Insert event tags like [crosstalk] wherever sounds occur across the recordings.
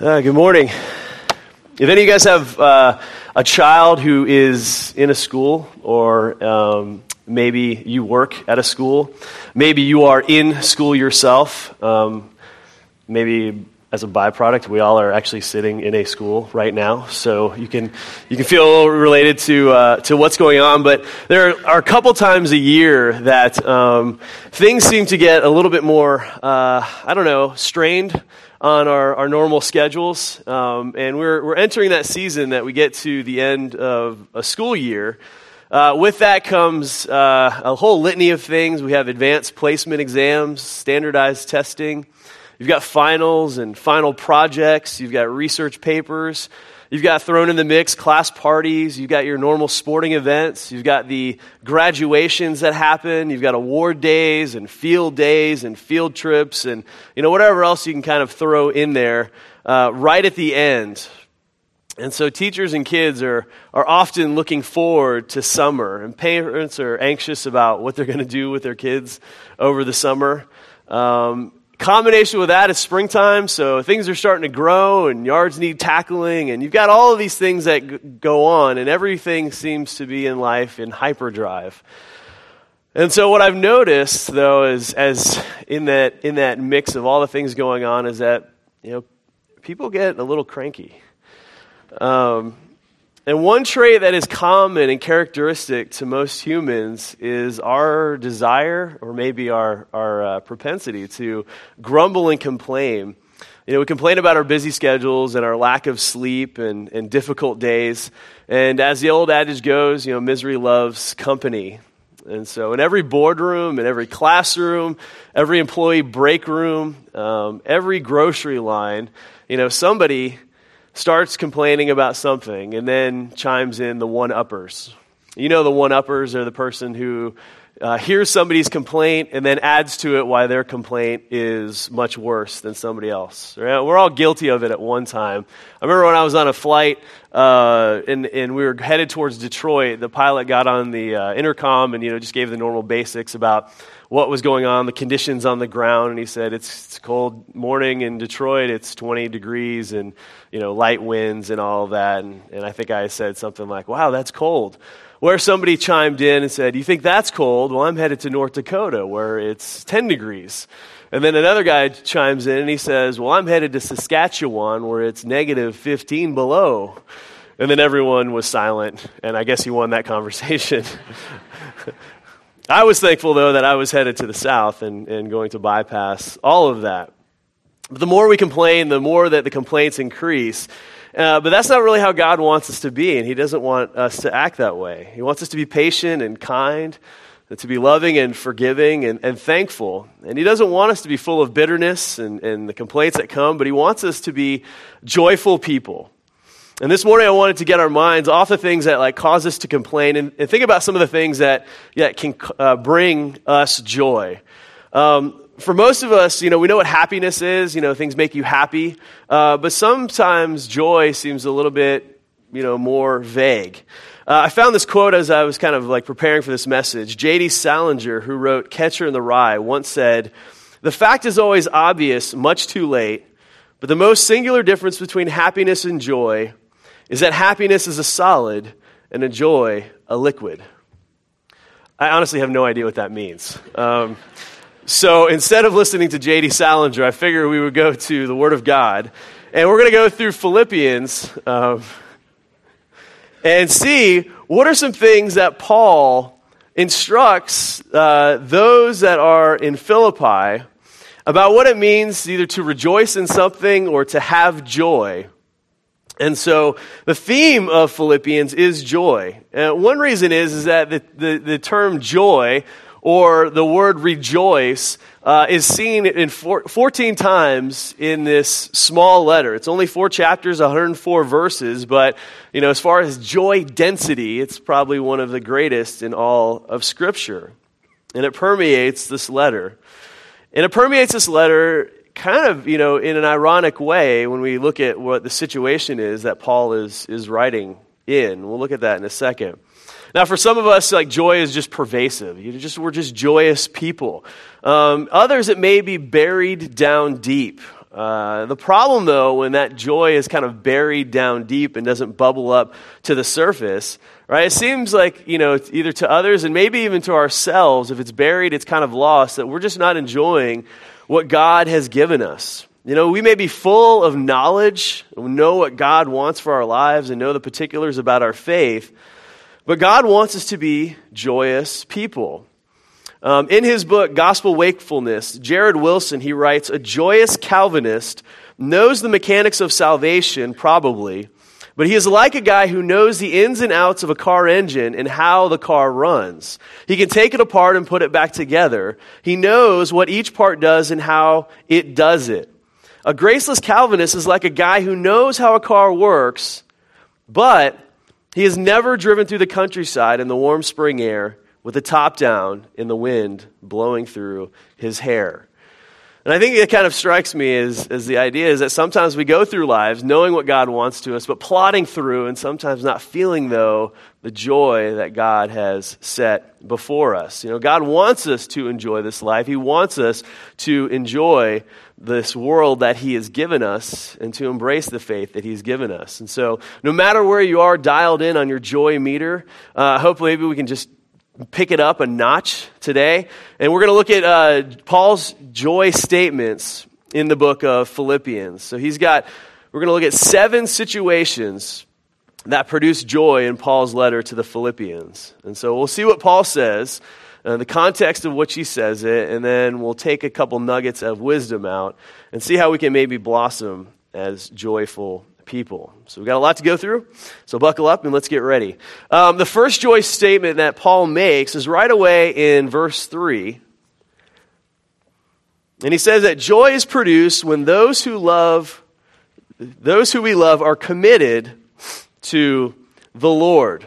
Uh, good morning. If any of you guys have uh, a child who is in a school, or um, maybe you work at a school, maybe you are in school yourself, um, maybe as a byproduct, we all are actually sitting in a school right now, so you can you can feel related to uh, to what's going on. But there are a couple times a year that um, things seem to get a little bit more uh, I don't know strained on our, our normal schedules. Um, and we're, we're entering that season that we get to the end of a school year. Uh, with that comes uh, a whole litany of things. We have advanced placement exams, standardized testing. You've got finals and final projects. You've got research papers. You've got thrown in the mix class parties. You've got your normal sporting events. You've got the graduations that happen. You've got award days and field days and field trips and you know whatever else you can kind of throw in there uh, right at the end. And so teachers and kids are, are often looking forward to summer, and parents are anxious about what they're going to do with their kids over the summer. Um, Combination with that is springtime, so things are starting to grow and yards need tackling, and you've got all of these things that go on, and everything seems to be in life in hyperdrive. And so, what I've noticed, though, is as in that in that mix of all the things going on, is that you know people get a little cranky. Um, and one trait that is common and characteristic to most humans is our desire, or maybe our, our uh, propensity, to grumble and complain. You know, we complain about our busy schedules and our lack of sleep and, and difficult days. And as the old adage goes, you know, misery loves company. And so, in every boardroom, in every classroom, every employee break room, um, every grocery line, you know, somebody starts complaining about something and then chimes in the one uppers. You know, the one uppers are the person who uh, hears somebody's complaint and then adds to it why their complaint is much worse than somebody else. Right? We're all guilty of it at one time. I remember when I was on a flight uh, and, and we were headed towards Detroit, the pilot got on the uh, intercom and you know just gave the normal basics about what was going on, the conditions on the ground, and he said it's, it's cold morning in Detroit. It's 20 degrees and you know light winds and all that. And, and I think I said something like, "Wow, that's cold." Where somebody chimed in and said, "You think that's cold? Well, I'm headed to North Dakota where it's 10 degrees." And then another guy chimes in and he says, Well, I'm headed to Saskatchewan where it's negative 15 below. And then everyone was silent, and I guess he won that conversation. [laughs] I was thankful, though, that I was headed to the south and, and going to bypass all of that. But the more we complain, the more that the complaints increase. Uh, but that's not really how God wants us to be, and He doesn't want us to act that way. He wants us to be patient and kind, and to be loving and forgiving and, and thankful. And He doesn't want us to be full of bitterness and, and the complaints that come, but He wants us to be joyful people and this morning I wanted to get our minds off the things that like cause us to complain and, and think about some of the things that, that can uh, bring us joy. Um, for most of us, you know, we know what happiness is. You know, things make you happy. Uh, but sometimes joy seems a little bit, you know, more vague. Uh, I found this quote as I was kind of like preparing for this message. J.D. Salinger, who wrote Catcher in the Rye, once said, The fact is always obvious much too late, but the most singular difference between happiness and joy is that happiness is a solid and a joy a liquid. I honestly have no idea what that means. Um, so instead of listening to J.D. Salinger, I figured we would go to the Word of God. And we're going to go through Philippians um, and see what are some things that Paul instructs uh, those that are in Philippi about what it means either to rejoice in something or to have joy and so the theme of Philippians is joy. Uh, one reason is, is that the, the, the, term joy or the word rejoice uh, is seen in four, 14 times in this small letter. It's only four chapters, 104 verses, but you know, as far as joy density, it's probably one of the greatest in all of Scripture. And it permeates this letter. And it permeates this letter kind of, you know, in an ironic way when we look at what the situation is that Paul is, is writing in. We'll look at that in a second. Now, for some of us, like joy is just pervasive. You just, we're just joyous people. Um, others, it may be buried down deep. Uh, the problem, though, when that joy is kind of buried down deep and doesn't bubble up to the surface, right? It seems like, you know, either to others and maybe even to ourselves, if it's buried, it's kind of lost, that we're just not enjoying what God has given us. You know, we may be full of knowledge, know what God wants for our lives, and know the particulars about our faith, but God wants us to be joyous people. Um, in his book, Gospel Wakefulness, Jared Wilson, he writes, A joyous Calvinist knows the mechanics of salvation, probably, but he is like a guy who knows the ins and outs of a car engine and how the car runs. He can take it apart and put it back together. He knows what each part does and how it does it. A graceless Calvinist is like a guy who knows how a car works, but he has never driven through the countryside in the warm spring air with the top down in the wind blowing through his hair. And I think it kind of strikes me as, as the idea is that sometimes we go through lives knowing what God wants to us, but plodding through and sometimes not feeling, though, the joy that God has set before us. You know, God wants us to enjoy this life. He wants us to enjoy this world that He has given us and to embrace the faith that He's given us. And so, no matter where you are dialed in on your joy meter, uh, hopefully maybe we can just pick it up a notch today. And we're going to look at uh, Paul's joy statements in the book of Philippians. So he's got, we're going to look at seven situations that produce joy in Paul's letter to the Philippians. And so we'll see what Paul says, uh, the context of which he says it, and then we'll take a couple nuggets of wisdom out and see how we can maybe blossom as joyful people. So we've got a lot to go through. So buckle up and let's get ready. Um, the first joy statement that Paul makes is right away in verse 3. And he says that joy is produced when those who love, those who we love are committed to the Lord.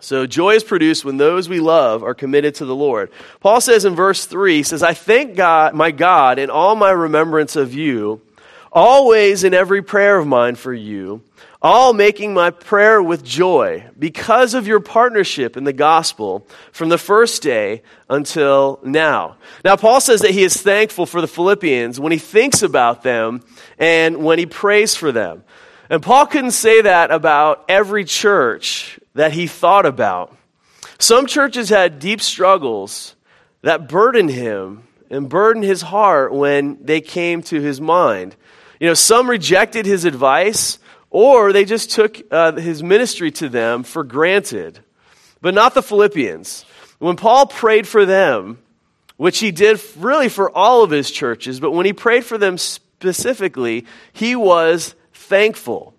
So joy is produced when those we love are committed to the Lord. Paul says in verse 3, he says, I thank God, my God, in all my remembrance of you always in every prayer of mine for you, all making my prayer with joy because of your partnership in the gospel from the first day until now. Now, Paul says that he is thankful for the Philippians when he thinks about them and when he prays for them. And Paul couldn't say that about every church that he thought about. Some churches had deep struggles that burdened him and burdened his heart when they came to his mind. You know, some rejected his advice, or they just took uh, his ministry to them for granted. But not the Philippians. When Paul prayed for them, which he did really for all of his churches, but when he prayed for them specifically, he was thankful.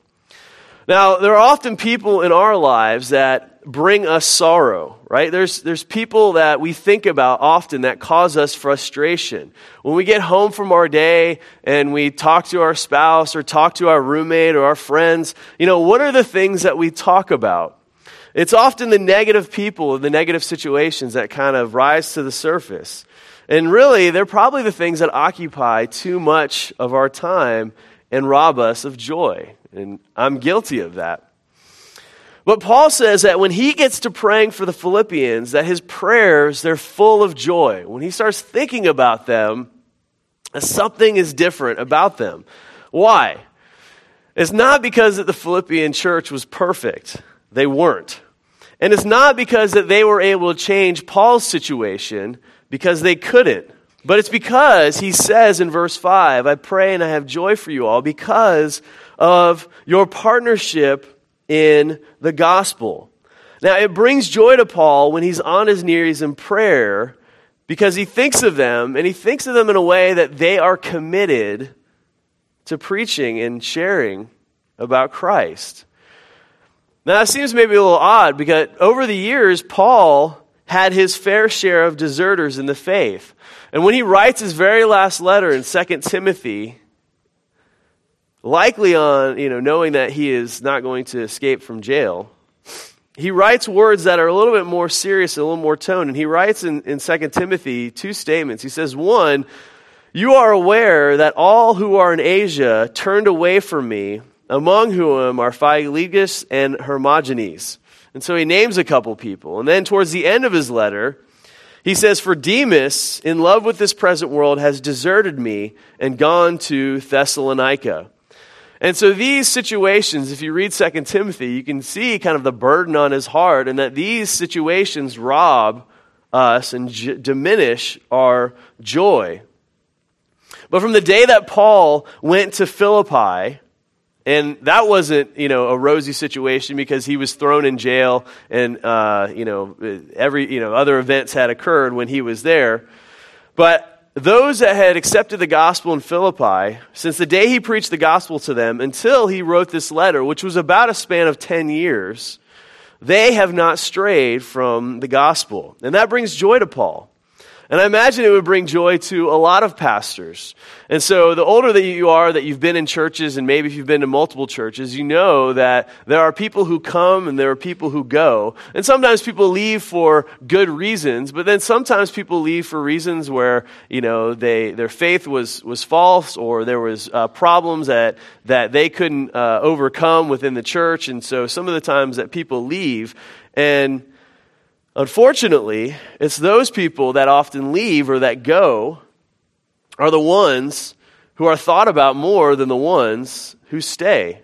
Now, there are often people in our lives that bring us sorrow, right? There's, there's people that we think about often that cause us frustration. When we get home from our day and we talk to our spouse or talk to our roommate or our friends, you know, what are the things that we talk about? It's often the negative people and the negative situations that kind of rise to the surface. And really, they're probably the things that occupy too much of our time and rob us of joy. And I'm guilty of that. But Paul says that when he gets to praying for the Philippians, that his prayers, they're full of joy. When he starts thinking about them, something is different about them. Why? It's not because that the Philippian church was perfect. They weren't. And it's not because that they were able to change Paul's situation because they couldn't. But it's because he says in verse 5, I pray and I have joy for you all because of your partnership in the gospel. Now, it brings joy to Paul when he's on his knees in prayer because he thinks of them and he thinks of them in a way that they are committed to preaching and sharing about Christ. Now, that seems maybe a little odd because over the years, Paul had his fair share of deserters in the faith. And when he writes his very last letter in 2 Timothy, likely on, you know, knowing that he is not going to escape from jail, he writes words that are a little bit more serious, a little more tone. And he writes in, in 2 Timothy two statements. He says, one, you are aware that all who are in Asia turned away from me, among whom are Phygelus and Hermogenes. And so he names a couple people. And then towards the end of his letter, He says, For Demas, in love with this present world, has deserted me and gone to Thessalonica. And so these situations, if you read 2 Timothy, you can see kind of the burden on his heart, and that these situations rob us and j- diminish our joy. But from the day that Paul went to Philippi, and that wasn't, you know, a rosy situation because he was thrown in jail and, uh, you know, every, you know, other events had occurred when he was there. But those that had accepted the gospel in Philippi, since the day he preached the gospel to them until he wrote this letter, which was about a span of 10 years, they have not strayed from the gospel. And that brings joy to Paul. And I imagine it would bring joy to a lot of pastors. And so, the older that you are, that you've been in churches, and maybe if you've been to multiple churches, you know that there are people who come and there are people who go. And sometimes people leave for good reasons, but then sometimes people leave for reasons where, you know, they, their faith was, was false or there was uh, problems that, that they couldn't uh, overcome within the church. And so, some of the times that people leave, and Unfortunately, it's those people that often leave or that go are the ones who are thought about more than the ones who stay,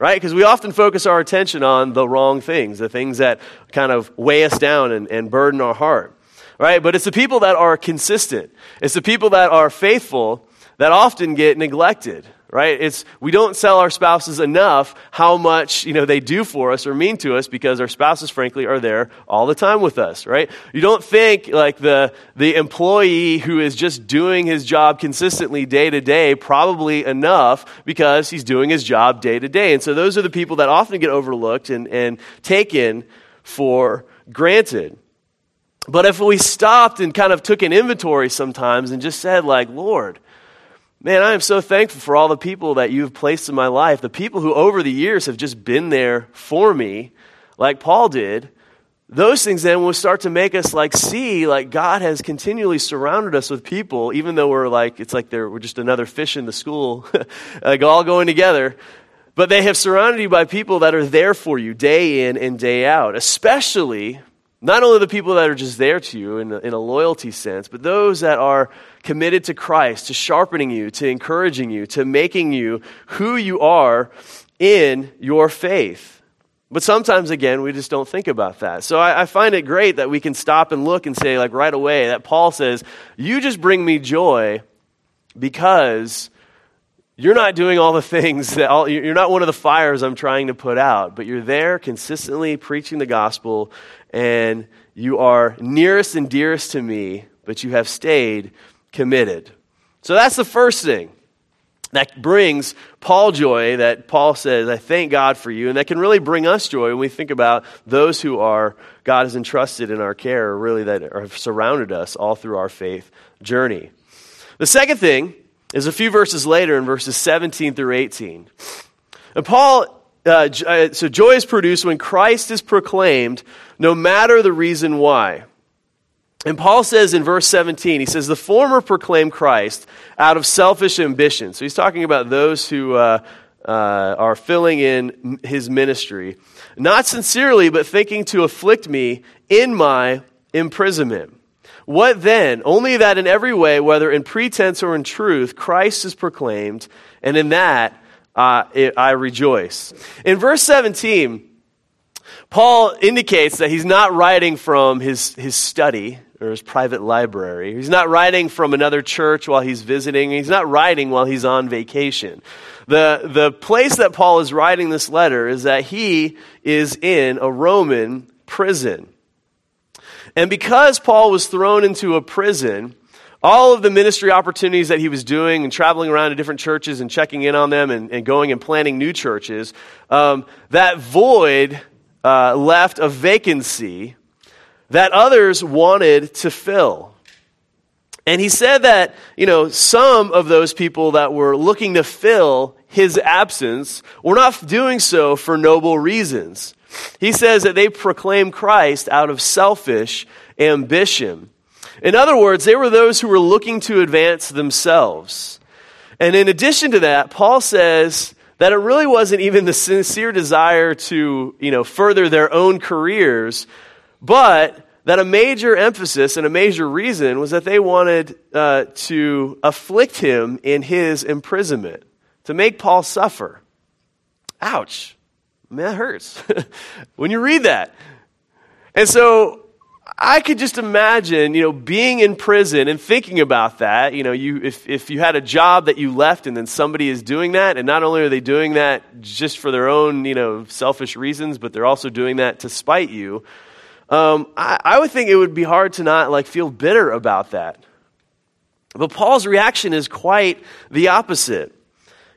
right? Because we often focus our attention on the wrong things, the things that kind of weigh us down and, and burden our heart, right? But it's the people that are consistent, it's the people that are faithful that often get neglected, right? It's we don't sell our spouses enough how much, you know, they do for us or mean to us because our spouses frankly are there all the time with us, right? You don't think like the the employee who is just doing his job consistently day to day probably enough because he's doing his job day to day. And so those are the people that often get overlooked and, and taken for granted. But if we stopped and kind of took an inventory sometimes and just said, like, Lord, Man, I am so thankful for all the people that you've placed in my life, the people who over the years have just been there for me, like Paul did. Those things then will start to make us like see like God has continually surrounded us with people, even though we're like it's like they're, we're just another fish in the school, [laughs] like all going together. But they have surrounded you by people that are there for you day in and day out, especially not only the people that are just there to you in a, in a loyalty sense, but those that are committed to Christ, to sharpening you, to encouraging you, to making you who you are in your faith. But sometimes, again, we just don't think about that. So I, I, find it great that we can stop and look and say, like right away, that Paul says, You just bring me joy because you're not doing all the things that all, you're not one of the fires I'm trying to put out, but you're there consistently preaching the gospel and you are nearest and dearest to me, but you have stayed committed. So that's the first thing that brings Paul joy that Paul says, I thank God for you. And that can really bring us joy when we think about those who are God has entrusted in our care, really that have surrounded us all through our faith journey. The second thing is a few verses later in verses 17 through 18. And Paul uh, uh, so joy is produced when Christ is proclaimed, no matter the reason why. And Paul says in verse 17, he says, The former proclaim Christ out of selfish ambition. So he's talking about those who uh, uh, are filling in his ministry, not sincerely, but thinking to afflict me in my imprisonment. What then? Only that in every way, whether in pretense or in truth, Christ is proclaimed, and in that uh, it, I rejoice. In verse 17, Paul indicates that he's not writing from his, his study or his private library. He's not writing from another church while he's visiting. He's not writing while he's on vacation. The, the place that Paul is writing this letter is that he is in a Roman prison. And because Paul was thrown into a prison, all of the ministry opportunities that he was doing and traveling around to different churches and checking in on them and, and going and planting new churches, um, that void uh, left a vacancy that others wanted to fill. And he said that, you know, some of those people that were looking to fill his absence were not doing so for noble reasons. He says that they proclaim Christ out of selfish ambition. In other words, they were those who were looking to advance themselves. And in addition to that, Paul says that it really wasn't even the sincere desire to, you know, further their own careers, but that a major emphasis and a major reason was that they wanted uh, to afflict him in his imprisonment, to make Paul suffer. Ouch. Man, that hurts [laughs] when you read that. And so I could just imagine, you know, being in prison and thinking about that. You know, you, if, if you had a job that you left and then somebody is doing that, and not only are they doing that just for their own, you know, selfish reasons, but they're also doing that to spite you, um, I, I would think it would be hard to not, like, feel bitter about that. But Paul's reaction is quite the opposite.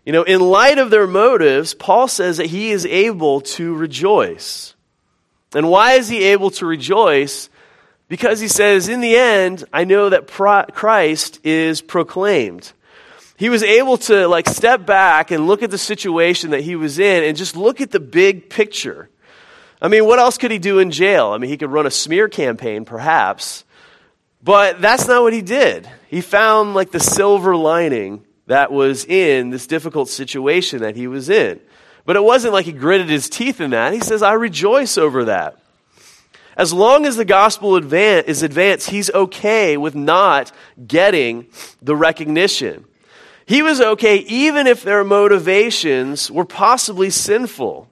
You know, in light of their motives, Paul says that he is able to rejoice. And why is he able to rejoice? Because he says, in the end, I know that Christ is proclaimed. He was able to like step back and look at the situation that he was in and just look at the big picture. I mean, what else could he do in jail? I mean, he could run a smear campaign, perhaps. But that's not what he did. He found like the silver lining that was in this difficult situation that he was in. But it wasn't like he gritted his teeth in that. He says, I rejoice over that. As long as the gospel advance, is advanced, he's okay with not getting the recognition. He was okay even if their motivations were possibly sinful.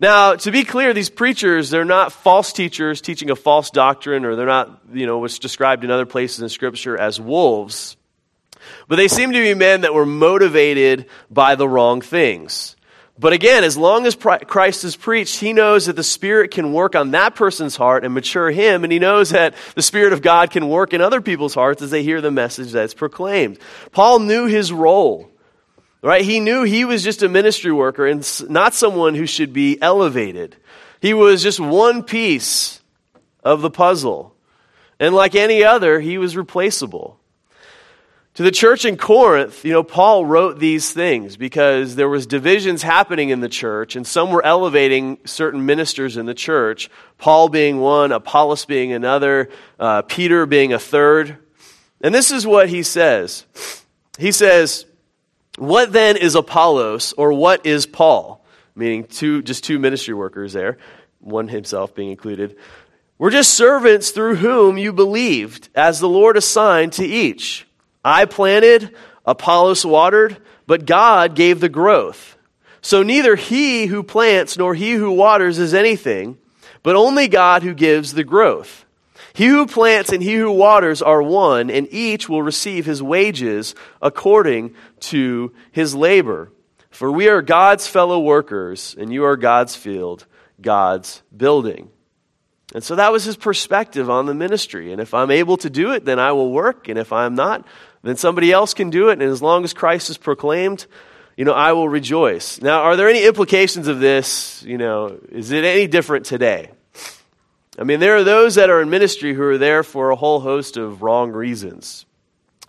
Now, to be clear, these preachers, they're not false teachers teaching a false doctrine, or they're not, you know, what's described in other places in Scripture as wolves. But they seem to be men that were motivated by the wrong things. But again, as long as Christ is preached, he knows that the Spirit can work on that person's heart and mature him, and he knows that the Spirit of God can work in other people's hearts as they hear the message that's proclaimed. Paul knew his role, right? He knew he was just a ministry worker and not someone who should be elevated. He was just one piece of the puzzle. And like any other, he was replaceable. To the church in Corinth, you know, Paul wrote these things because there was divisions happening in the church and some were elevating certain ministers in the church, Paul being one, Apollos being another, uh, Peter being a third. And this is what he says. He says, "What then is Apollos or what is Paul?" Meaning two just two ministry workers there, one himself being included. We're just servants through whom you believed, as the Lord assigned to each. I planted, Apollos watered, but God gave the growth. So neither he who plants nor he who waters is anything, but only God who gives the growth. He who plants and he who waters are one, and each will receive his wages according to his labor. For we are God's fellow workers, and you are God's field, God's building. And so that was his perspective on the ministry. And if I'm able to do it, then I will work. And if I'm not, then somebody else can do it, and as long as Christ is proclaimed, you know, I will rejoice. Now, are there any implications of this? You know, is it any different today? I mean, there are those that are in ministry who are there for a whole host of wrong reasons.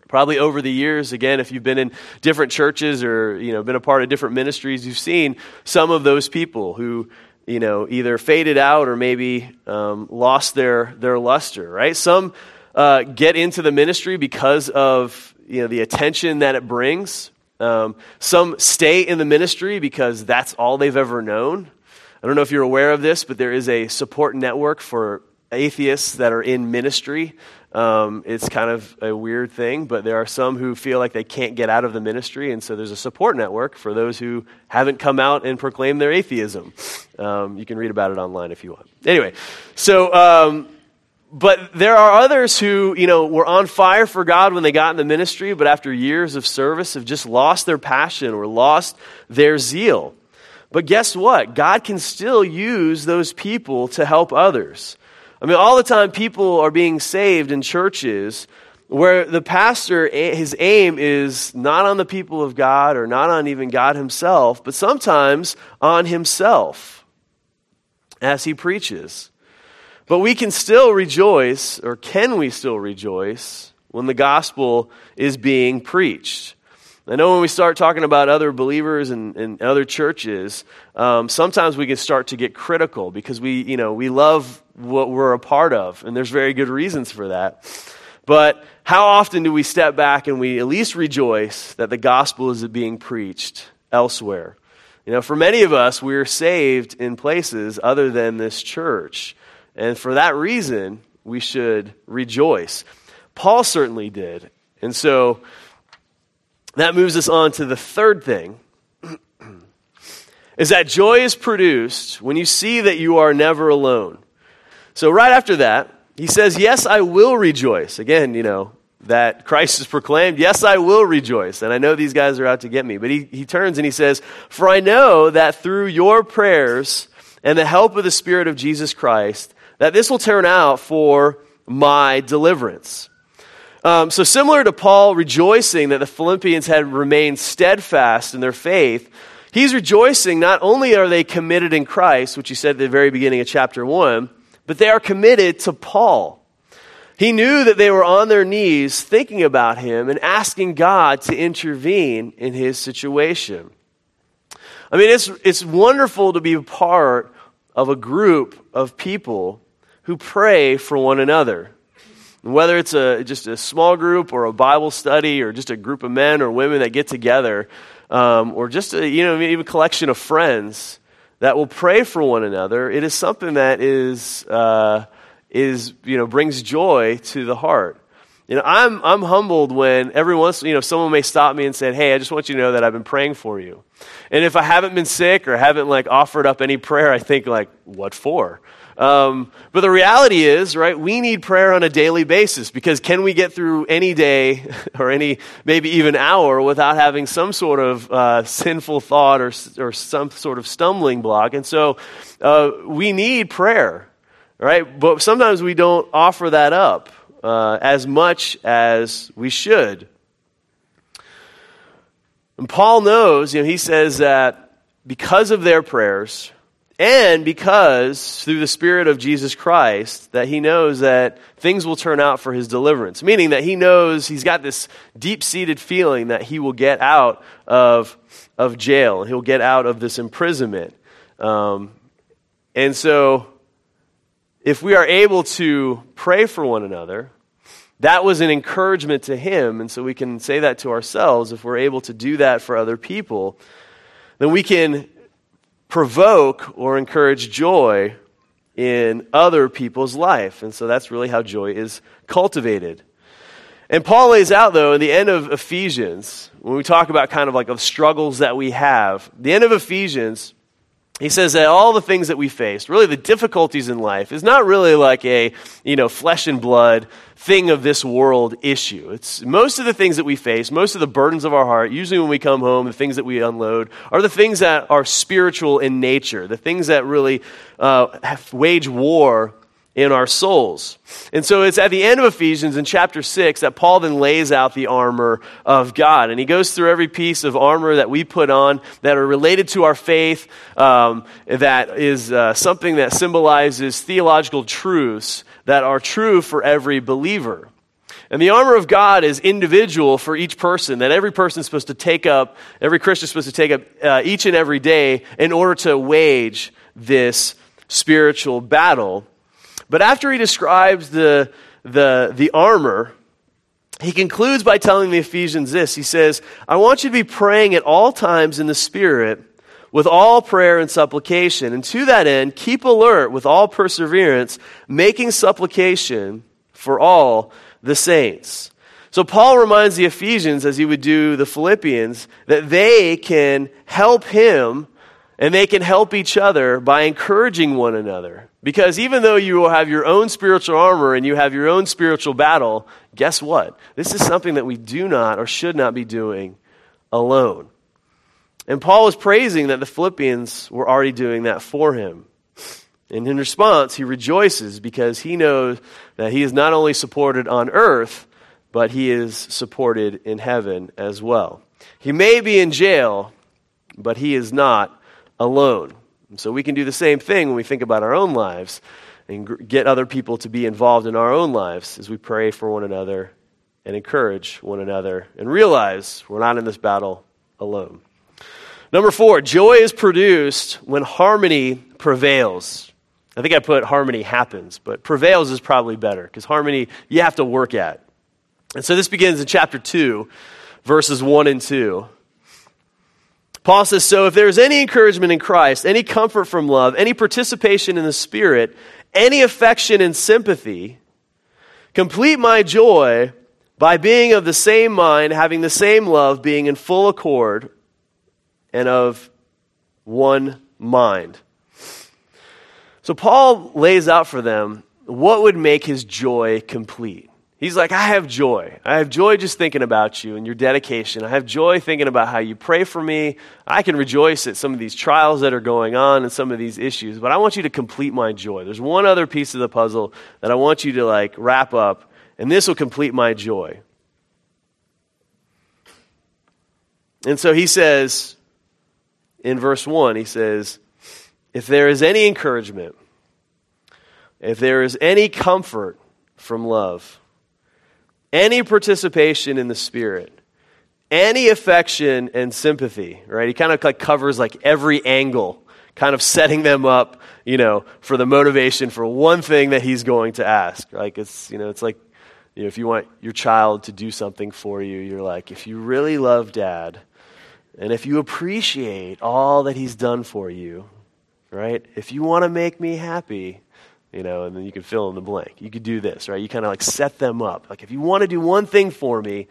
Probably over the years, again, if you've been in different churches or, you know, been a part of different ministries, you've seen some of those people who, you know, either faded out or maybe um, lost their, their luster, right? Some uh, get into the ministry because of you know, the attention that it brings. Um, some stay in the ministry because that's all they've ever known. I don't know if you're aware of this, but there is a support network for atheists that are in ministry. Um, it's kind of a weird thing, but there are some who feel like they can't get out of the ministry, and so there's a support network for those who haven't come out and proclaimed their atheism. Um, you can read about it online if you want. Anyway, so um, but there are others who, you know, were on fire for God when they got in the ministry, but after years of service have just lost their passion or lost their zeal. But guess what? God can still use those people to help others. I mean, all the time people are being saved in churches where the pastor, his aim is not on the people of God or not on even God himself, but sometimes on himself as he preaches. But we can still rejoice, or can we still rejoice, when the gospel is being preached? I know when we start talking about other believers and, and other churches, um, sometimes we can start to get critical because we, you know, we love what we're a part of, and there's very good reasons for that. But how often do we step back and we at least rejoice that the gospel is being preached elsewhere? You know, for many of us, we're saved in places other than this church. And for that reason, we should rejoice. Paul certainly did. And so that moves us on to the third thing [clears throat] is that joy is produced when you see that you are never alone. So right after that, he says, "Yes, I will rejoice." Again, you know, that Christ is proclaimed, yes, I will rejoice. And I know these guys are out to get me. But he, he turns and he says, For I know that through your prayers and the help of the Spirit of Jesus Christ, that this will turn out for my deliverance. Um, so, similar to Paul rejoicing that the Philippians had remained steadfast in their faith, he's rejoicing not only are they committed in Christ, which he said at the very beginning of chapter 1, but they are committed to Paul. He knew that they were on their knees thinking about him and asking God to intervene in his situation. I mean, it's, it's wonderful to be a part of a group of people who pray for one another. Whether it's a, just a small group or a Bible study or just a group of men or women that get together, um, or just a, you know, even a collection of friends that will pray for one another, it is something that is, uh, is you know, brings joy to the heart. You know, I'm, I'm humbled when every once, you know, someone may stop me and say, hey, I just want you to know that I've been praying for you. And if I haven't been sick or haven't, like, offered up any prayer, I think, like, what for? Um, but the reality is, right, we need prayer on a daily basis because can we get through any day [laughs] or any, maybe even hour without having some sort of uh, sinful thought or, or some sort of stumbling block? And so uh, we need prayer, right? But sometimes we don't offer that up uh, as much as we should. And Paul knows, you know, he says that because of their prayers, and because through the Spirit of Jesus Christ, that he knows that things will turn out for his deliverance. Meaning that he knows he's got this deep seated feeling that he will get out of, of jail, he'll get out of this imprisonment. Um, and so, if we are able to pray for one another, that was an encouragement to him. And so we can say that to ourselves. If we're able to do that for other people, then we can provoke or encourage joy in other people's life. And so that's really how joy is cultivated. And Paul lays out, though, in the end of Ephesians, when we talk about kind of like the struggles that we have, the end of Ephesians, he says that all the things that we face, really the difficulties in life, is not really like a, you know, flesh and blood thing of this world issue. It's most of the things that we face, most of the burdens of our heart, usually when we come home, the things that we unload, are the things that are spiritual in nature, the things that really uh, wage war in our souls. And so it's at the end of Ephesians in chapter 6 that Paul then lays out the armor of God. And he goes through every piece of armor that we put on that are related to our faith, um, that is uh, something that symbolizes theological truths that are true for every believer. And the armor of God is individual for each person, that every person is supposed to take up, every Christian is supposed to take up uh, each and every day in order to wage this spiritual battle but after he describes the, the, the armor, he concludes by telling the Ephesians this. He says, I want you to be praying at all times in the Spirit with all prayer and supplication. And to that end, keep alert with all perseverance, making supplication for all the saints. So Paul reminds the Ephesians, as he would do the Philippians, that they can help him and they can help each other by encouraging one another. Because even though you will have your own spiritual armor and you have your own spiritual battle, guess what? This is something that we do not or should not be doing alone. And Paul was praising that the Philippians were already doing that for him. And in response, he rejoices because he knows that he is not only supported on earth, but he is supported in heaven as well. He may be in jail, but he is not alone. And so we can do the same thing when we think about our own lives and get other people to be involved in our own lives as we pray for one another and encourage one another and realize we're not in this battle alone. Number four, joy is produced when harmony prevails. I think I put harmony happens, but prevails is probably better because harmony you have to work at. And so this begins in chapter 2, verses 1 and 2. Paul says, So if there is any encouragement in Christ, any comfort from love, any participation in the Spirit, any affection and sympathy, complete my joy by being of the same mind, having the same love, being in full accord, and of one mind. So Paul lays out for them what would make his joy complete. He's like, I have joy. I have joy just thinking about you and your dedication. I have joy thinking about how you pray for me. I can rejoice at some of these trials that are going on and some of these issues, but I want you to complete my joy. There's one other piece of the puzzle that I want you to like wrap up, and this will complete my joy. And so he says in verse 1, he says, If there is any encouragement, if there is any comfort from love, any participation in the Spirit, any affection and sympathy, right? He kind of like covers like every angle, kind of setting them up, you know, for the motivation for one thing that he's going to ask. Like it's, you know, it's like, you know, if you want your child to do something for you, you're like, if you really love dad, and if you appreciate all that he's done for you, right? If you want to make me happy, you know, and then you can fill in the blank. You could do this, right? You kind of like set them up. Like, if you want to do one thing for me,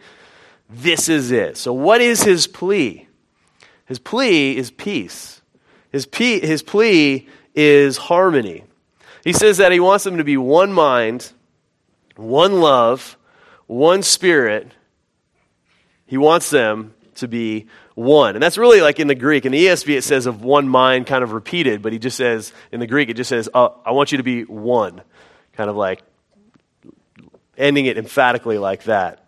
this is it. So, what is his plea? His plea is peace. His, pe- his plea is harmony. He says that he wants them to be one mind, one love, one spirit. He wants them to be one. And that's really like in the Greek. In the ESV, it says of one mind kind of repeated, but he just says, in the Greek, it just says, uh, I want you to be one. Kind of like ending it emphatically like that.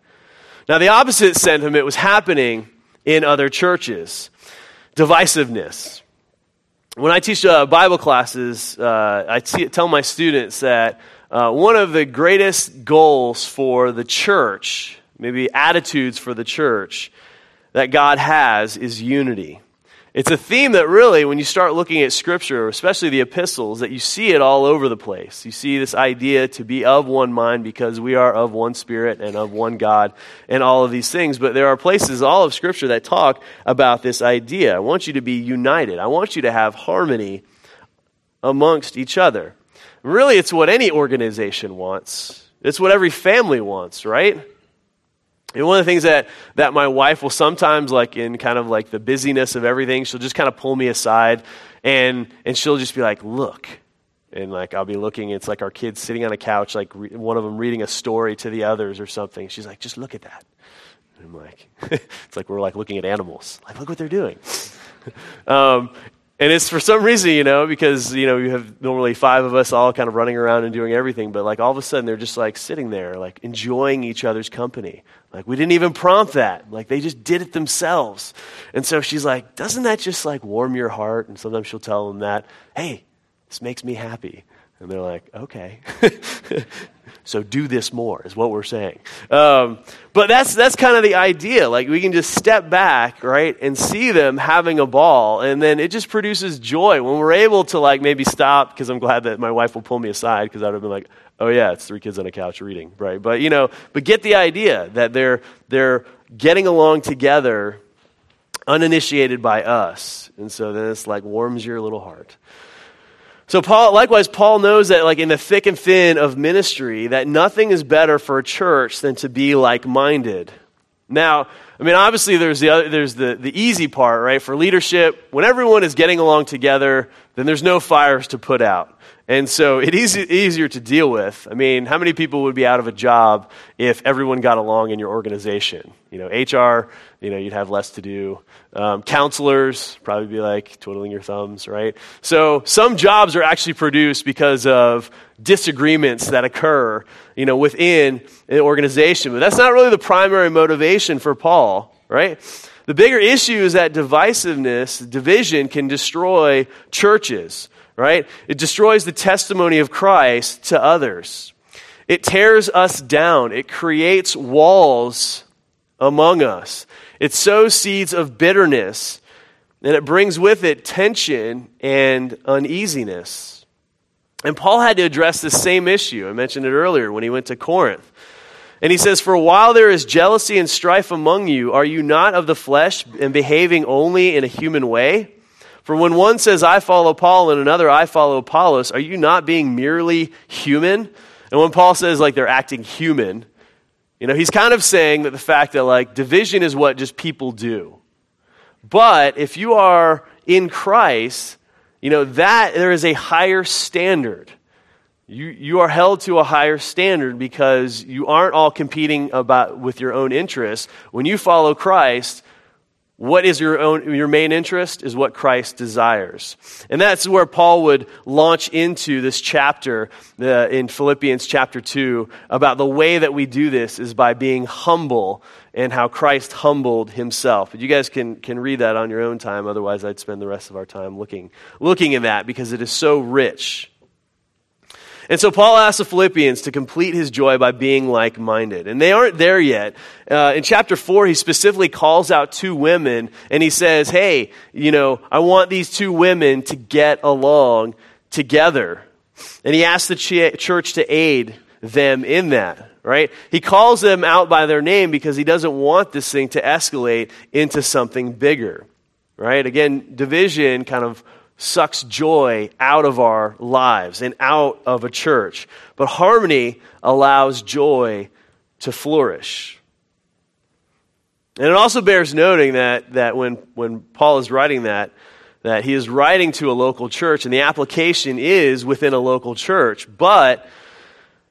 Now, the opposite sentiment was happening in other churches divisiveness. When I teach uh, Bible classes, uh, I t- tell my students that uh, one of the greatest goals for the church, maybe attitudes for the church, that God has is unity. It's a theme that really, when you start looking at Scripture, especially the epistles, that you see it all over the place. You see this idea to be of one mind because we are of one Spirit and of one God and all of these things. But there are places, all of Scripture, that talk about this idea. I want you to be united, I want you to have harmony amongst each other. Really, it's what any organization wants, it's what every family wants, right? And one of the things that, that my wife will sometimes, like in kind of like the busyness of everything, she'll just kind of pull me aside and, and she'll just be like, look. And like I'll be looking, it's like our kids sitting on a couch, like re- one of them reading a story to the others or something. She's like, just look at that. And I'm like, [laughs] it's like we're like looking at animals. Like, look what they're doing. [laughs] um, and it's for some reason, you know, because, you know, you have normally five of us all kind of running around and doing everything, but like all of a sudden they're just like sitting there, like enjoying each other's company. Like we didn't even prompt that. Like they just did it themselves. And so she's like, doesn't that just like warm your heart? And sometimes she'll tell them that, hey, this makes me happy. And they're like, okay. [laughs] so do this more, is what we're saying. Um, but that's, that's kind of the idea. Like we can just step back, right, and see them having a ball. And then it just produces joy when we're able to, like, maybe stop, because I'm glad that my wife will pull me aside, because I would have been like, oh, yeah, it's three kids on a couch reading, right? But, you know, but get the idea that they're, they're getting along together uninitiated by us. And so then it's like warms your little heart. So Paul, likewise, Paul knows that like in the thick and thin of ministry, that nothing is better for a church than to be like-minded. Now, I mean, obviously there's the, other, there's the, the easy part, right? For leadership, when everyone is getting along together, then there's no fires to put out. And so it is easier to deal with. I mean, how many people would be out of a job if everyone got along in your organization? You know, HR, you know, you'd have less to do. Um, counselors, probably be like twiddling your thumbs, right? So some jobs are actually produced because of disagreements that occur, you know, within an organization. But that's not really the primary motivation for Paul, right? The bigger issue is that divisiveness, division, can destroy churches right? It destroys the testimony of Christ to others. It tears us down. It creates walls among us. It sows seeds of bitterness, and it brings with it tension and uneasiness. And Paul had to address the same issue. I mentioned it earlier when he went to Corinth. And he says, For while there is jealousy and strife among you, are you not of the flesh and behaving only in a human way? For when one says, I follow Paul, and another, I follow Apollos, are you not being merely human? And when Paul says, like, they're acting human, you know, he's kind of saying that the fact that, like, division is what just people do. But if you are in Christ, you know, that there is a higher standard. You, you are held to a higher standard because you aren't all competing about with your own interests. When you follow Christ, what is your own your main interest is what Christ desires. And that's where Paul would launch into this chapter uh, in Philippians chapter 2 about the way that we do this is by being humble and how Christ humbled himself. But you guys can, can read that on your own time, otherwise I'd spend the rest of our time looking looking at that because it is so rich. And so Paul asks the Philippians to complete his joy by being like minded. And they aren't there yet. Uh, in chapter 4, he specifically calls out two women and he says, Hey, you know, I want these two women to get along together. And he asks the ch- church to aid them in that, right? He calls them out by their name because he doesn't want this thing to escalate into something bigger, right? Again, division kind of sucks joy out of our lives and out of a church. But harmony allows joy to flourish. And it also bears noting that, that when, when Paul is writing that, that he is writing to a local church, and the application is within a local church. But,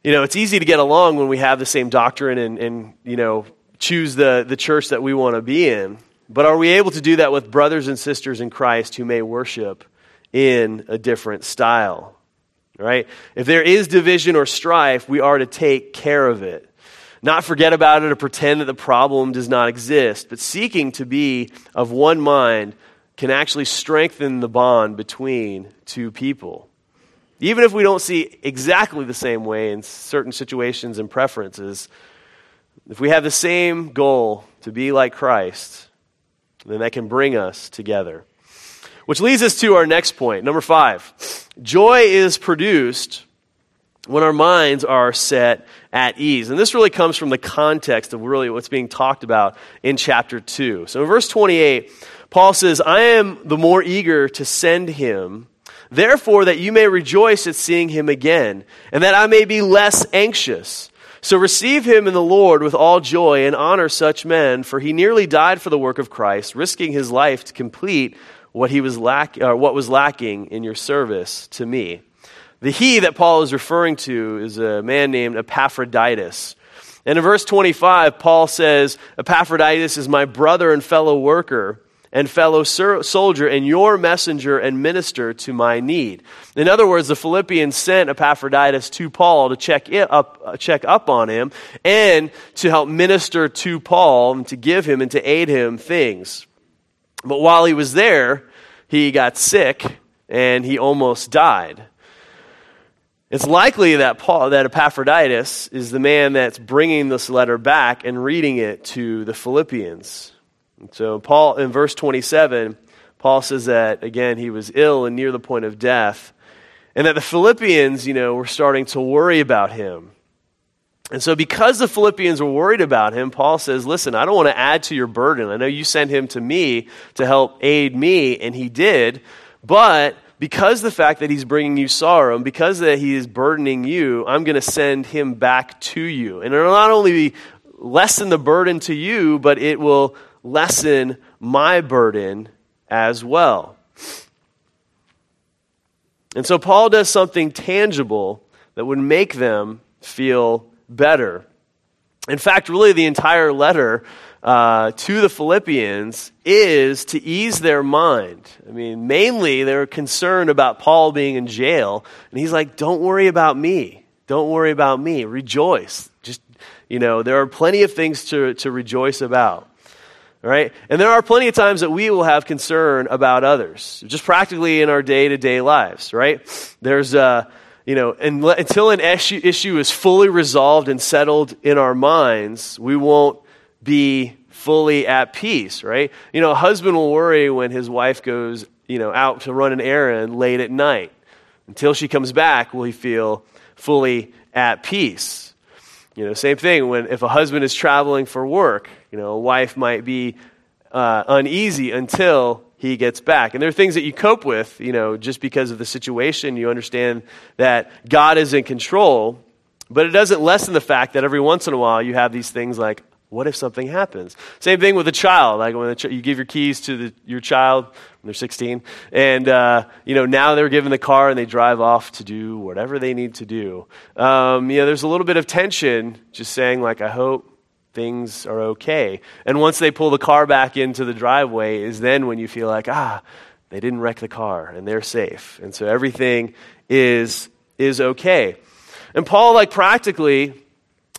you know, it's easy to get along when we have the same doctrine and, and you know, choose the, the church that we want to be in. But are we able to do that with brothers and sisters in Christ who may worship in a different style. Right? If there is division or strife, we are to take care of it. Not forget about it or pretend that the problem does not exist, but seeking to be of one mind can actually strengthen the bond between two people. Even if we don't see exactly the same way in certain situations and preferences, if we have the same goal to be like Christ, then that can bring us together. Which leads us to our next point, number five. Joy is produced when our minds are set at ease. And this really comes from the context of really what's being talked about in chapter 2. So in verse 28, Paul says, I am the more eager to send him, therefore, that you may rejoice at seeing him again, and that I may be less anxious. So receive him in the Lord with all joy and honor such men, for he nearly died for the work of Christ, risking his life to complete what, he was lack, or what was lacking in your service to me. The he that Paul is referring to is a man named Epaphroditus. And in verse 25, Paul says, Epaphroditus is my brother and fellow worker and fellow soldier and your messenger and minister to my need. In other words, the Philippians sent Epaphroditus to Paul to check, up, uh, check up on him and to help minister to Paul and to give him and to aid him things. But while he was there, he got sick and he almost died. It's likely that Paul, that Epaphroditus is the man that's bringing this letter back and reading it to the Philippians. And so, Paul, in verse 27, Paul says that, again, he was ill and near the point of death, and that the Philippians, you know, were starting to worry about him. And so, because the Philippians were worried about him, Paul says, Listen, I don't want to add to your burden. I know you sent him to me to help aid me, and he did. But because the fact that he's bringing you sorrow, and because that he is burdening you, I'm going to send him back to you. And it'll not only lessen the burden to you, but it will lessen my burden as well. And so, Paul does something tangible that would make them feel better. In fact, really, the entire letter uh, to the Philippians is to ease their mind. I mean, mainly they're concerned about Paul being in jail, and he's like, Don't worry about me. Don't worry about me. Rejoice. Just, you know, there are plenty of things to, to rejoice about. Right? And there are plenty of times that we will have concern about others, just practically in our day to day lives, right? There's, uh, you know, until an issue, issue is fully resolved and settled in our minds, we won't be fully at peace, right? You know, a husband will worry when his wife goes, you know, out to run an errand late at night. Until she comes back, will he feel fully at peace? You know, same thing when if a husband is traveling for work, you know, a wife might be uh, uneasy until he gets back. And there are things that you cope with, you know, just because of the situation. You understand that God is in control, but it doesn't lessen the fact that every once in a while you have these things like, what if something happens? Same thing with a child. Like when ch- you give your keys to the, your child when they're 16, and uh, you know now they're given the car and they drive off to do whatever they need to do. Um, you know, there's a little bit of tension, just saying like, I hope things are okay. And once they pull the car back into the driveway, is then when you feel like, ah, they didn't wreck the car and they're safe. And so everything is, is okay. And Paul, like practically,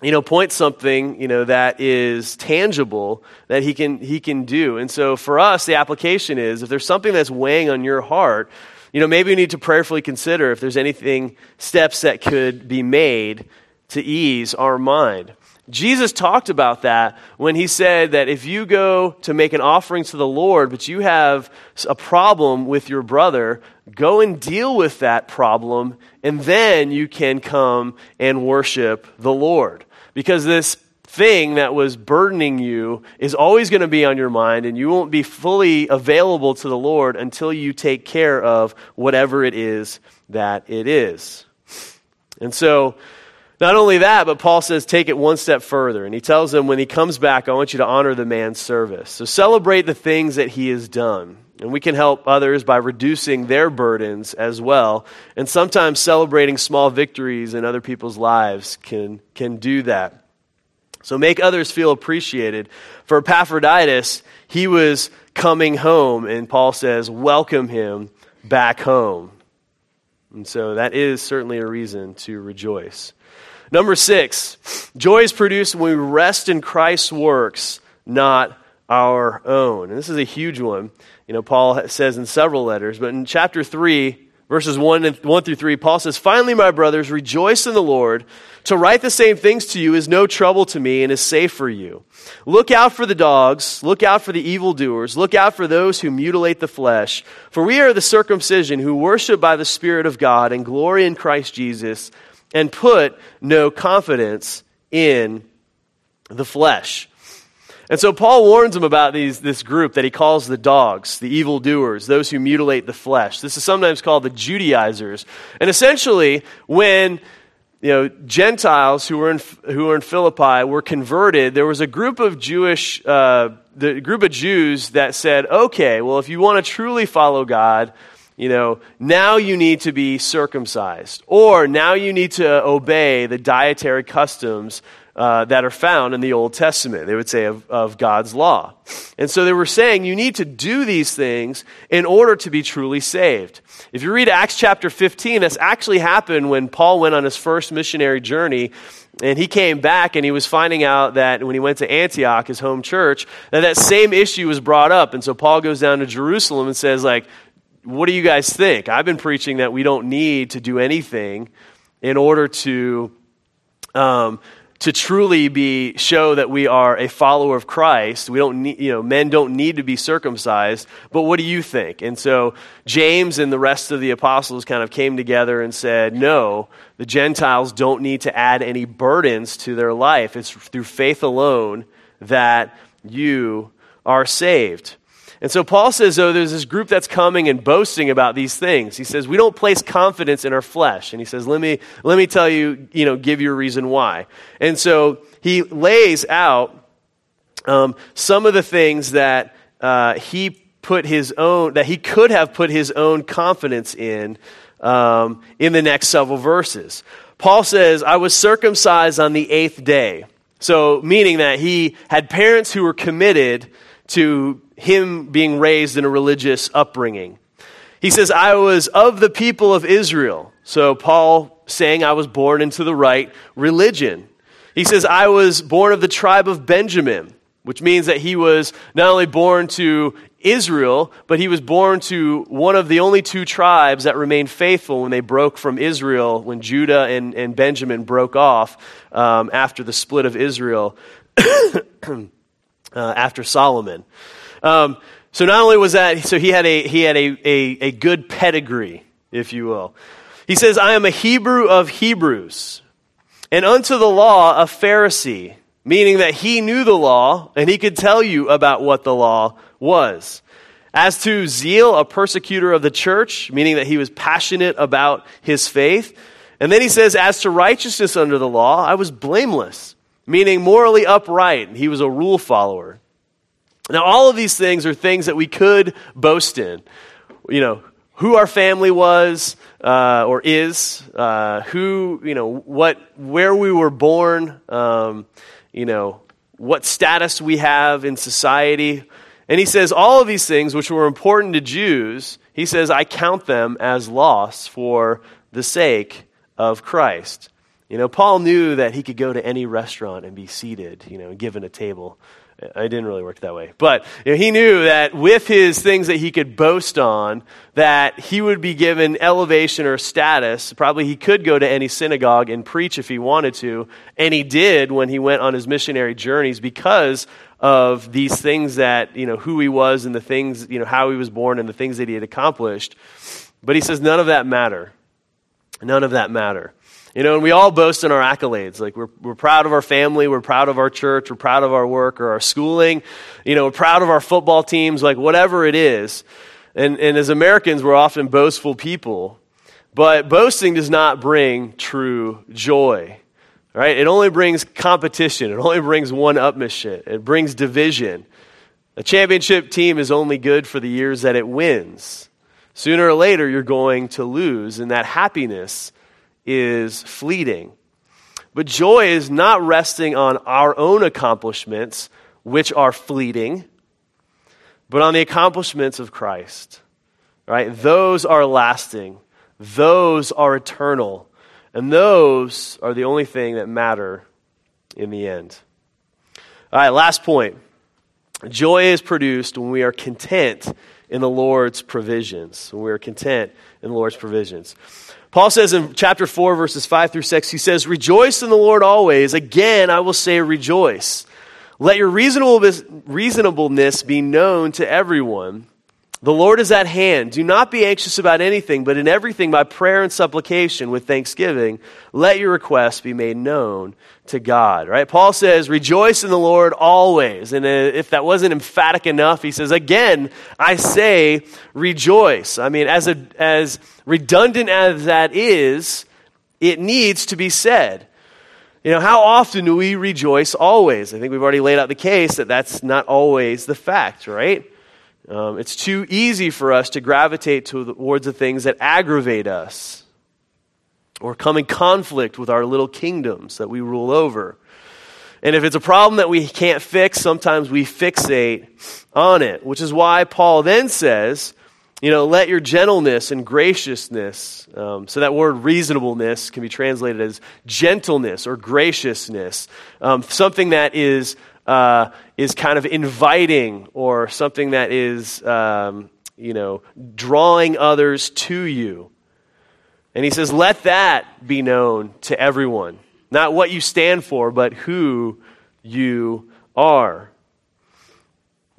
you know, points something, you know, that is tangible that he can, he can do. And so for us, the application is if there's something that's weighing on your heart, you know, maybe you need to prayerfully consider if there's anything, steps that could be made to ease our mind. Jesus talked about that when he said that if you go to make an offering to the Lord, but you have a problem with your brother, go and deal with that problem, and then you can come and worship the Lord. Because this thing that was burdening you is always going to be on your mind, and you won't be fully available to the Lord until you take care of whatever it is that it is. And so, not only that, but Paul says, take it one step further. And he tells them, when he comes back, I want you to honor the man's service. So celebrate the things that he has done. And we can help others by reducing their burdens as well. And sometimes celebrating small victories in other people's lives can, can do that. So make others feel appreciated. For Epaphroditus, he was coming home, and Paul says, welcome him back home. And so that is certainly a reason to rejoice. Number six, joy is produced when we rest in Christ's works, not our own. And this is a huge one. You know, Paul says in several letters, but in chapter 3, verses 1, and 1 through 3, Paul says, Finally, my brothers, rejoice in the Lord. To write the same things to you is no trouble to me and is safe for you. Look out for the dogs, look out for the evildoers, look out for those who mutilate the flesh. For we are the circumcision who worship by the Spirit of God and glory in Christ Jesus and put no confidence in the flesh. And so Paul warns them about these, this group that he calls the dogs, the evildoers, those who mutilate the flesh. This is sometimes called the Judaizers. And essentially, when you know, Gentiles who were in, who were in Philippi were converted, there was a group of Jewish, uh, the group of Jews that said, okay, well, if you want to truly follow God, you know, now you need to be circumcised, or now you need to obey the dietary customs uh, that are found in the Old Testament, they would say, of, of God's law. And so they were saying you need to do these things in order to be truly saved. If you read Acts chapter 15, this actually happened when Paul went on his first missionary journey. And he came back and he was finding out that when he went to Antioch, his home church, that that same issue was brought up. And so Paul goes down to Jerusalem and says, like, what do you guys think? I've been preaching that we don't need to do anything in order to um, to truly be show that we are a follower of Christ. We don't need, you know, men don't need to be circumcised. But what do you think? And so James and the rest of the apostles kind of came together and said, no, the Gentiles don't need to add any burdens to their life. It's through faith alone that you are saved. And so Paul says, oh, there's this group that's coming and boasting about these things. He says, we don't place confidence in our flesh. And he says, let me, let me tell you, you know, give you a reason why. And so he lays out um, some of the things that uh, he put his own, that he could have put his own confidence in um, in the next several verses. Paul says, I was circumcised on the eighth day. So, meaning that he had parents who were committed to him being raised in a religious upbringing. He says, I was of the people of Israel. So, Paul saying, I was born into the right religion. He says, I was born of the tribe of Benjamin, which means that he was not only born to Israel, but he was born to one of the only two tribes that remained faithful when they broke from Israel, when Judah and, and Benjamin broke off um, after the split of Israel [clears throat] uh, after Solomon. Um, so not only was that, so he had a he had a, a, a good pedigree, if you will. He says, "I am a Hebrew of Hebrews." and unto the law a Pharisee, meaning that he knew the law and he could tell you about what the law was. As to zeal, a persecutor of the church, meaning that he was passionate about his faith. And then he says, as to righteousness under the law, I was blameless, meaning morally upright. He was a rule follower. Now, all of these things are things that we could boast in. You know, who our family was uh, or is, uh, who, you know, what, where we were born, um, you know, what status we have in society. And he says, all of these things, which were important to Jews, he says, I count them as loss for the sake of Christ. You know, Paul knew that he could go to any restaurant and be seated, you know, given a table. Uh, I didn't really work that way. But you know, he knew that with his things that he could boast on, that he would be given elevation or status. Probably he could go to any synagogue and preach if he wanted to. And he did when he went on his missionary journeys because of these things that, you know, who he was and the things, you know, how he was born and the things that he had accomplished. But he says none of that matter. None of that matter. You know, and we all boast in our accolades. Like, we're, we're proud of our family, we're proud of our church, we're proud of our work or our schooling. You know, we're proud of our football teams, like, whatever it is. And, and as Americans, we're often boastful people. But boasting does not bring true joy, right? It only brings competition, it only brings one upmanship, it brings division. A championship team is only good for the years that it wins. Sooner or later, you're going to lose, and that happiness is fleeting. But joy is not resting on our own accomplishments, which are fleeting, but on the accomplishments of Christ. Right? Those are lasting. Those are eternal. And those are the only thing that matter in the end. All right, last point. Joy is produced when we are content in the Lord's provisions. When we are content in the Lord's provisions. Paul says in chapter 4, verses 5 through 6, he says, Rejoice in the Lord always. Again, I will say rejoice. Let your reasonableness be known to everyone. The Lord is at hand. Do not be anxious about anything, but in everything, by prayer and supplication with thanksgiving, let your requests be made known to God. Right? Paul says, Rejoice in the Lord always. And uh, if that wasn't emphatic enough, he says, Again, I say rejoice. I mean, as, a, as redundant as that is, it needs to be said. You know, how often do we rejoice always? I think we've already laid out the case that that's not always the fact, right? Um, it's too easy for us to gravitate towards the things that aggravate us or come in conflict with our little kingdoms that we rule over. And if it's a problem that we can't fix, sometimes we fixate on it, which is why Paul then says, you know, let your gentleness and graciousness, um, so that word reasonableness can be translated as gentleness or graciousness, um, something that is uh, is kind of inviting or something that is, um, you know, drawing others to you. And he says, let that be known to everyone. Not what you stand for, but who you are.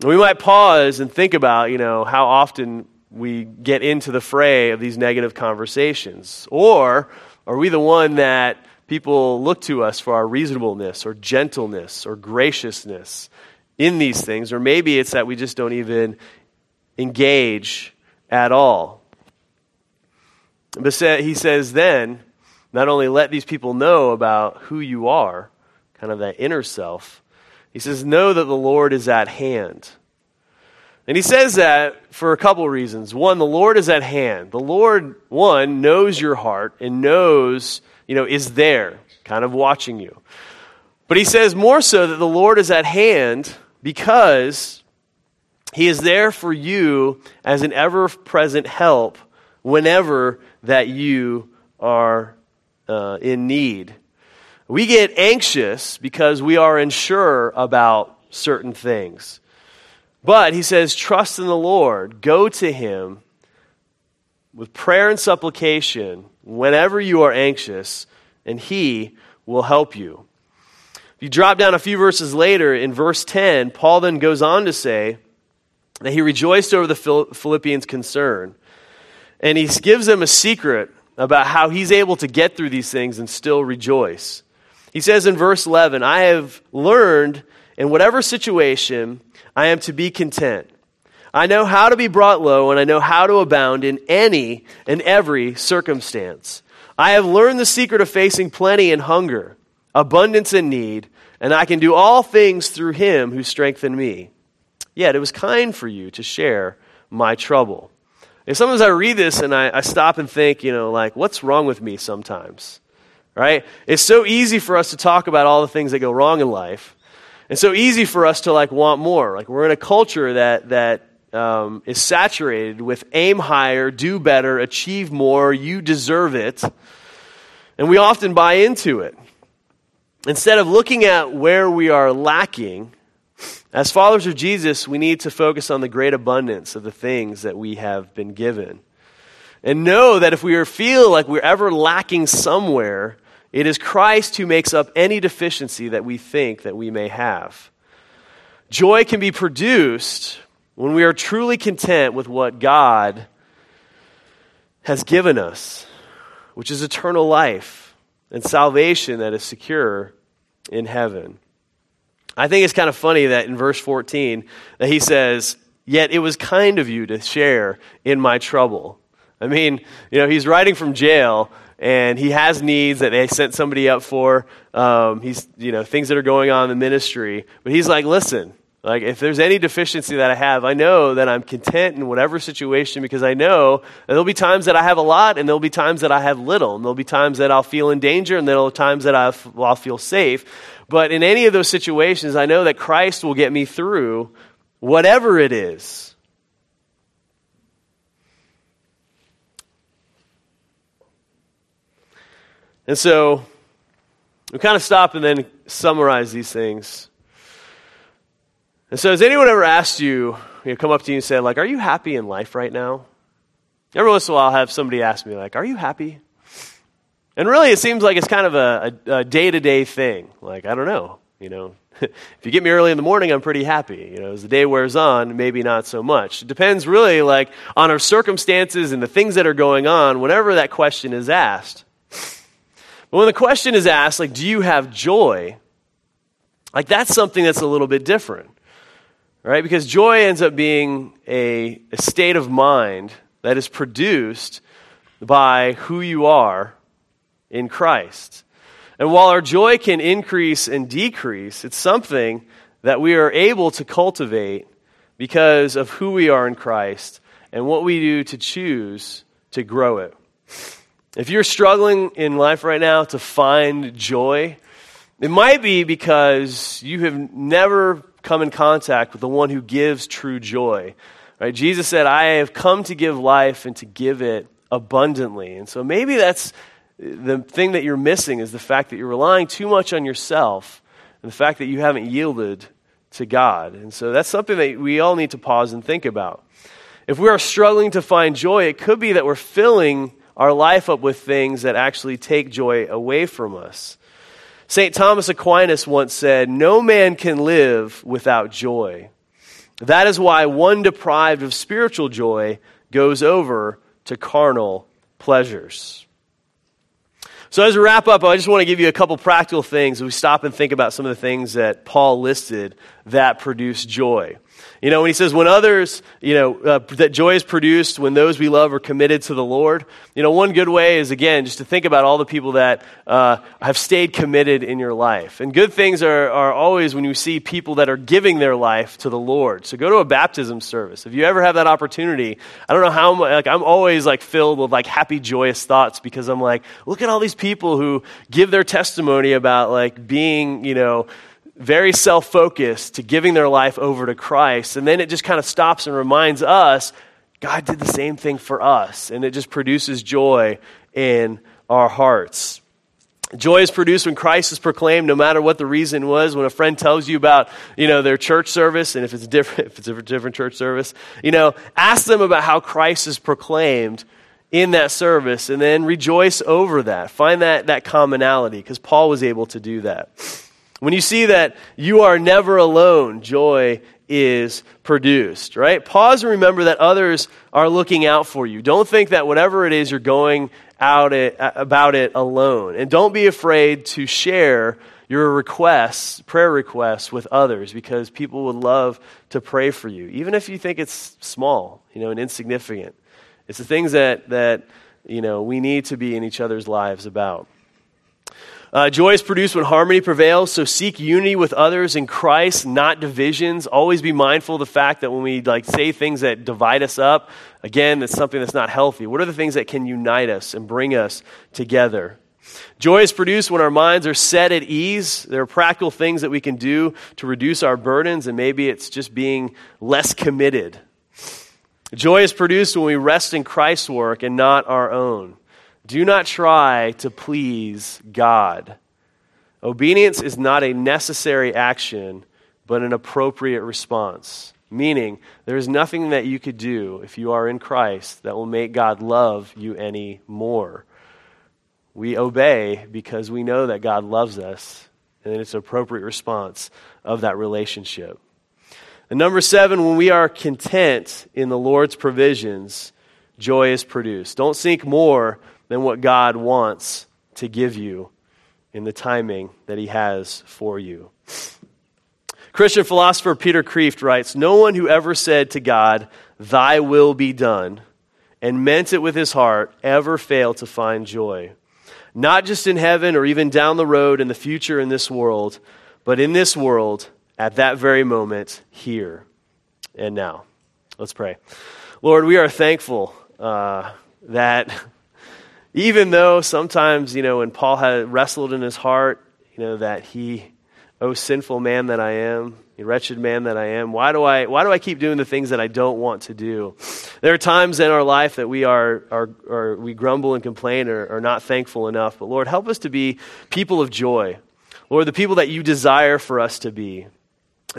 We might pause and think about, you know, how often we get into the fray of these negative conversations. Or are we the one that people look to us for our reasonableness or gentleness or graciousness in these things, or maybe it's that we just don't even engage at all. But he says then, not only let these people know about who you are, kind of that inner self, he says, know that the Lord is at hand. And he says that for a couple of reasons. One, the Lord is at hand. The Lord, one, knows your heart and knows you know, is there, kind of watching you. But he says more so that the Lord is at hand because he is there for you as an ever present help whenever that you are uh, in need. We get anxious because we are unsure about certain things. But he says, trust in the Lord, go to him with prayer and supplication whenever you are anxious, and He will help you. If you drop down a few verses later, in verse 10, Paul then goes on to say that he rejoiced over the Philippians' concern. And he gives them a secret about how he's able to get through these things and still rejoice. He says in verse 11, I have learned in whatever situation I am to be content. I know how to be brought low, and I know how to abound in any and every circumstance. I have learned the secret of facing plenty and hunger, abundance and need, and I can do all things through him who strengthened me. Yet it was kind for you to share my trouble. And sometimes I read this and I, I stop and think, you know, like, what's wrong with me sometimes? Right? It's so easy for us to talk about all the things that go wrong in life. And so easy for us to like want more. Like we're in a culture that that um, is saturated with aim higher, do better, achieve more, you deserve it. And we often buy into it. Instead of looking at where we are lacking, as followers of Jesus, we need to focus on the great abundance of the things that we have been given. And know that if we feel like we're ever lacking somewhere, it is Christ who makes up any deficiency that we think that we may have. Joy can be produced when we are truly content with what God has given us, which is eternal life and salvation that is secure in heaven. I think it's kind of funny that in verse 14 that he says, "Yet it was kind of you to share in my trouble." I mean, you know, he's writing from jail and he has needs that they sent somebody up for. Um, he's, you know, things that are going on in the ministry. But he's like, listen, like, if there's any deficiency that I have, I know that I'm content in whatever situation because I know there'll be times that I have a lot and there'll be times that I have little. And there'll be times that I'll feel in danger and there'll be times that I'll, I'll feel safe. But in any of those situations, I know that Christ will get me through whatever it is. And so we kind of stop and then summarize these things. And so, has anyone ever asked you, you know, come up to you and say, like, are you happy in life right now? Every once in a while, I'll have somebody ask me, like, are you happy? And really, it seems like it's kind of a day to day thing. Like, I don't know. You know, [laughs] if you get me early in the morning, I'm pretty happy. You know, as the day wears on, maybe not so much. It depends really, like, on our circumstances and the things that are going on whenever that question is asked. But when the question is asked, like, do you have joy? Like, that's something that's a little bit different right? Because joy ends up being a, a state of mind that is produced by who you are in Christ. And while our joy can increase and decrease, it's something that we are able to cultivate because of who we are in Christ and what we do to choose to grow it. If you're struggling in life right now to find joy, it might be because you have never come in contact with the one who gives true joy. Right? Jesus said, I have come to give life and to give it abundantly. And so maybe that's the thing that you're missing is the fact that you're relying too much on yourself and the fact that you haven't yielded to God. And so that's something that we all need to pause and think about. If we are struggling to find joy, it could be that we're filling our life up with things that actually take joy away from us. St. Thomas Aquinas once said, No man can live without joy. That is why one deprived of spiritual joy goes over to carnal pleasures. So, as we wrap up, I just want to give you a couple practical things. We stop and think about some of the things that Paul listed that produce joy. You know, when he says, when others, you know, uh, that joy is produced when those we love are committed to the Lord, you know, one good way is, again, just to think about all the people that uh, have stayed committed in your life. And good things are, are always when you see people that are giving their life to the Lord. So go to a baptism service. If you ever have that opportunity, I don't know how, like, I'm always, like, filled with, like, happy, joyous thoughts because I'm like, look at all these people who give their testimony about, like, being, you know, very self focused to giving their life over to Christ. And then it just kind of stops and reminds us God did the same thing for us. And it just produces joy in our hearts. Joy is produced when Christ is proclaimed, no matter what the reason was. When a friend tells you about, you know, their church service, and if it's different, [laughs] if it's a different church service, you know, ask them about how Christ is proclaimed in that service, and then rejoice over that. Find that that commonality, because Paul was able to do that. When you see that you are never alone, joy is produced, right? Pause and remember that others are looking out for you. Don't think that whatever it is you're going out it, about it alone. And don't be afraid to share your requests, prayer requests with others because people would love to pray for you, even if you think it's small, you know, and insignificant. It's the things that, that you know, we need to be in each other's lives about. Uh, joy is produced when harmony prevails, so seek unity with others in Christ, not divisions. Always be mindful of the fact that when we like say things that divide us up, again, that's something that's not healthy. What are the things that can unite us and bring us together? Joy is produced when our minds are set at ease. There are practical things that we can do to reduce our burdens, and maybe it's just being less committed. Joy is produced when we rest in Christ's work and not our own. Do not try to please God. Obedience is not a necessary action, but an appropriate response. Meaning, there is nothing that you could do if you are in Christ that will make God love you any more. We obey because we know that God loves us, and it's an appropriate response of that relationship. And number seven, when we are content in the Lord's provisions, joy is produced. Don't seek more than what God wants to give you in the timing that He has for you. Christian philosopher Peter Kreeft writes No one who ever said to God, Thy will be done, and meant it with his heart, ever failed to find joy. Not just in heaven or even down the road in the future in this world, but in this world at that very moment, here and now. Let's pray. Lord, we are thankful uh, that even though sometimes, you know, when Paul had wrestled in his heart, you know, that he, oh, sinful man that I am, wretched man that I am, why do I, why do I keep doing the things that I don't want to do? There are times in our life that we are, are, are we grumble and complain or are not thankful enough. But Lord, help us to be people of joy. Lord, the people that you desire for us to be.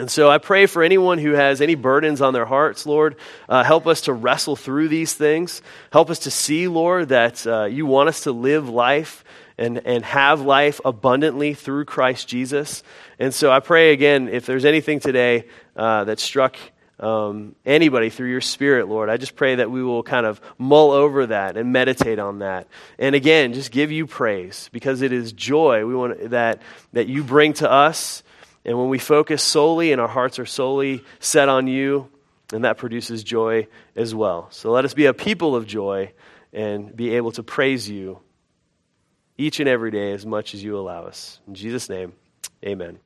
And so I pray for anyone who has any burdens on their hearts, Lord. Uh, help us to wrestle through these things. Help us to see, Lord, that uh, you want us to live life and, and have life abundantly through Christ Jesus. And so I pray again, if there's anything today uh, that struck um, anybody through your Spirit, Lord, I just pray that we will kind of mull over that and meditate on that. And again, just give you praise because it is joy we want that, that you bring to us and when we focus solely and our hearts are solely set on you, and that produces joy as well. So let us be a people of joy and be able to praise you each and every day as much as you allow us. In Jesus' name, amen.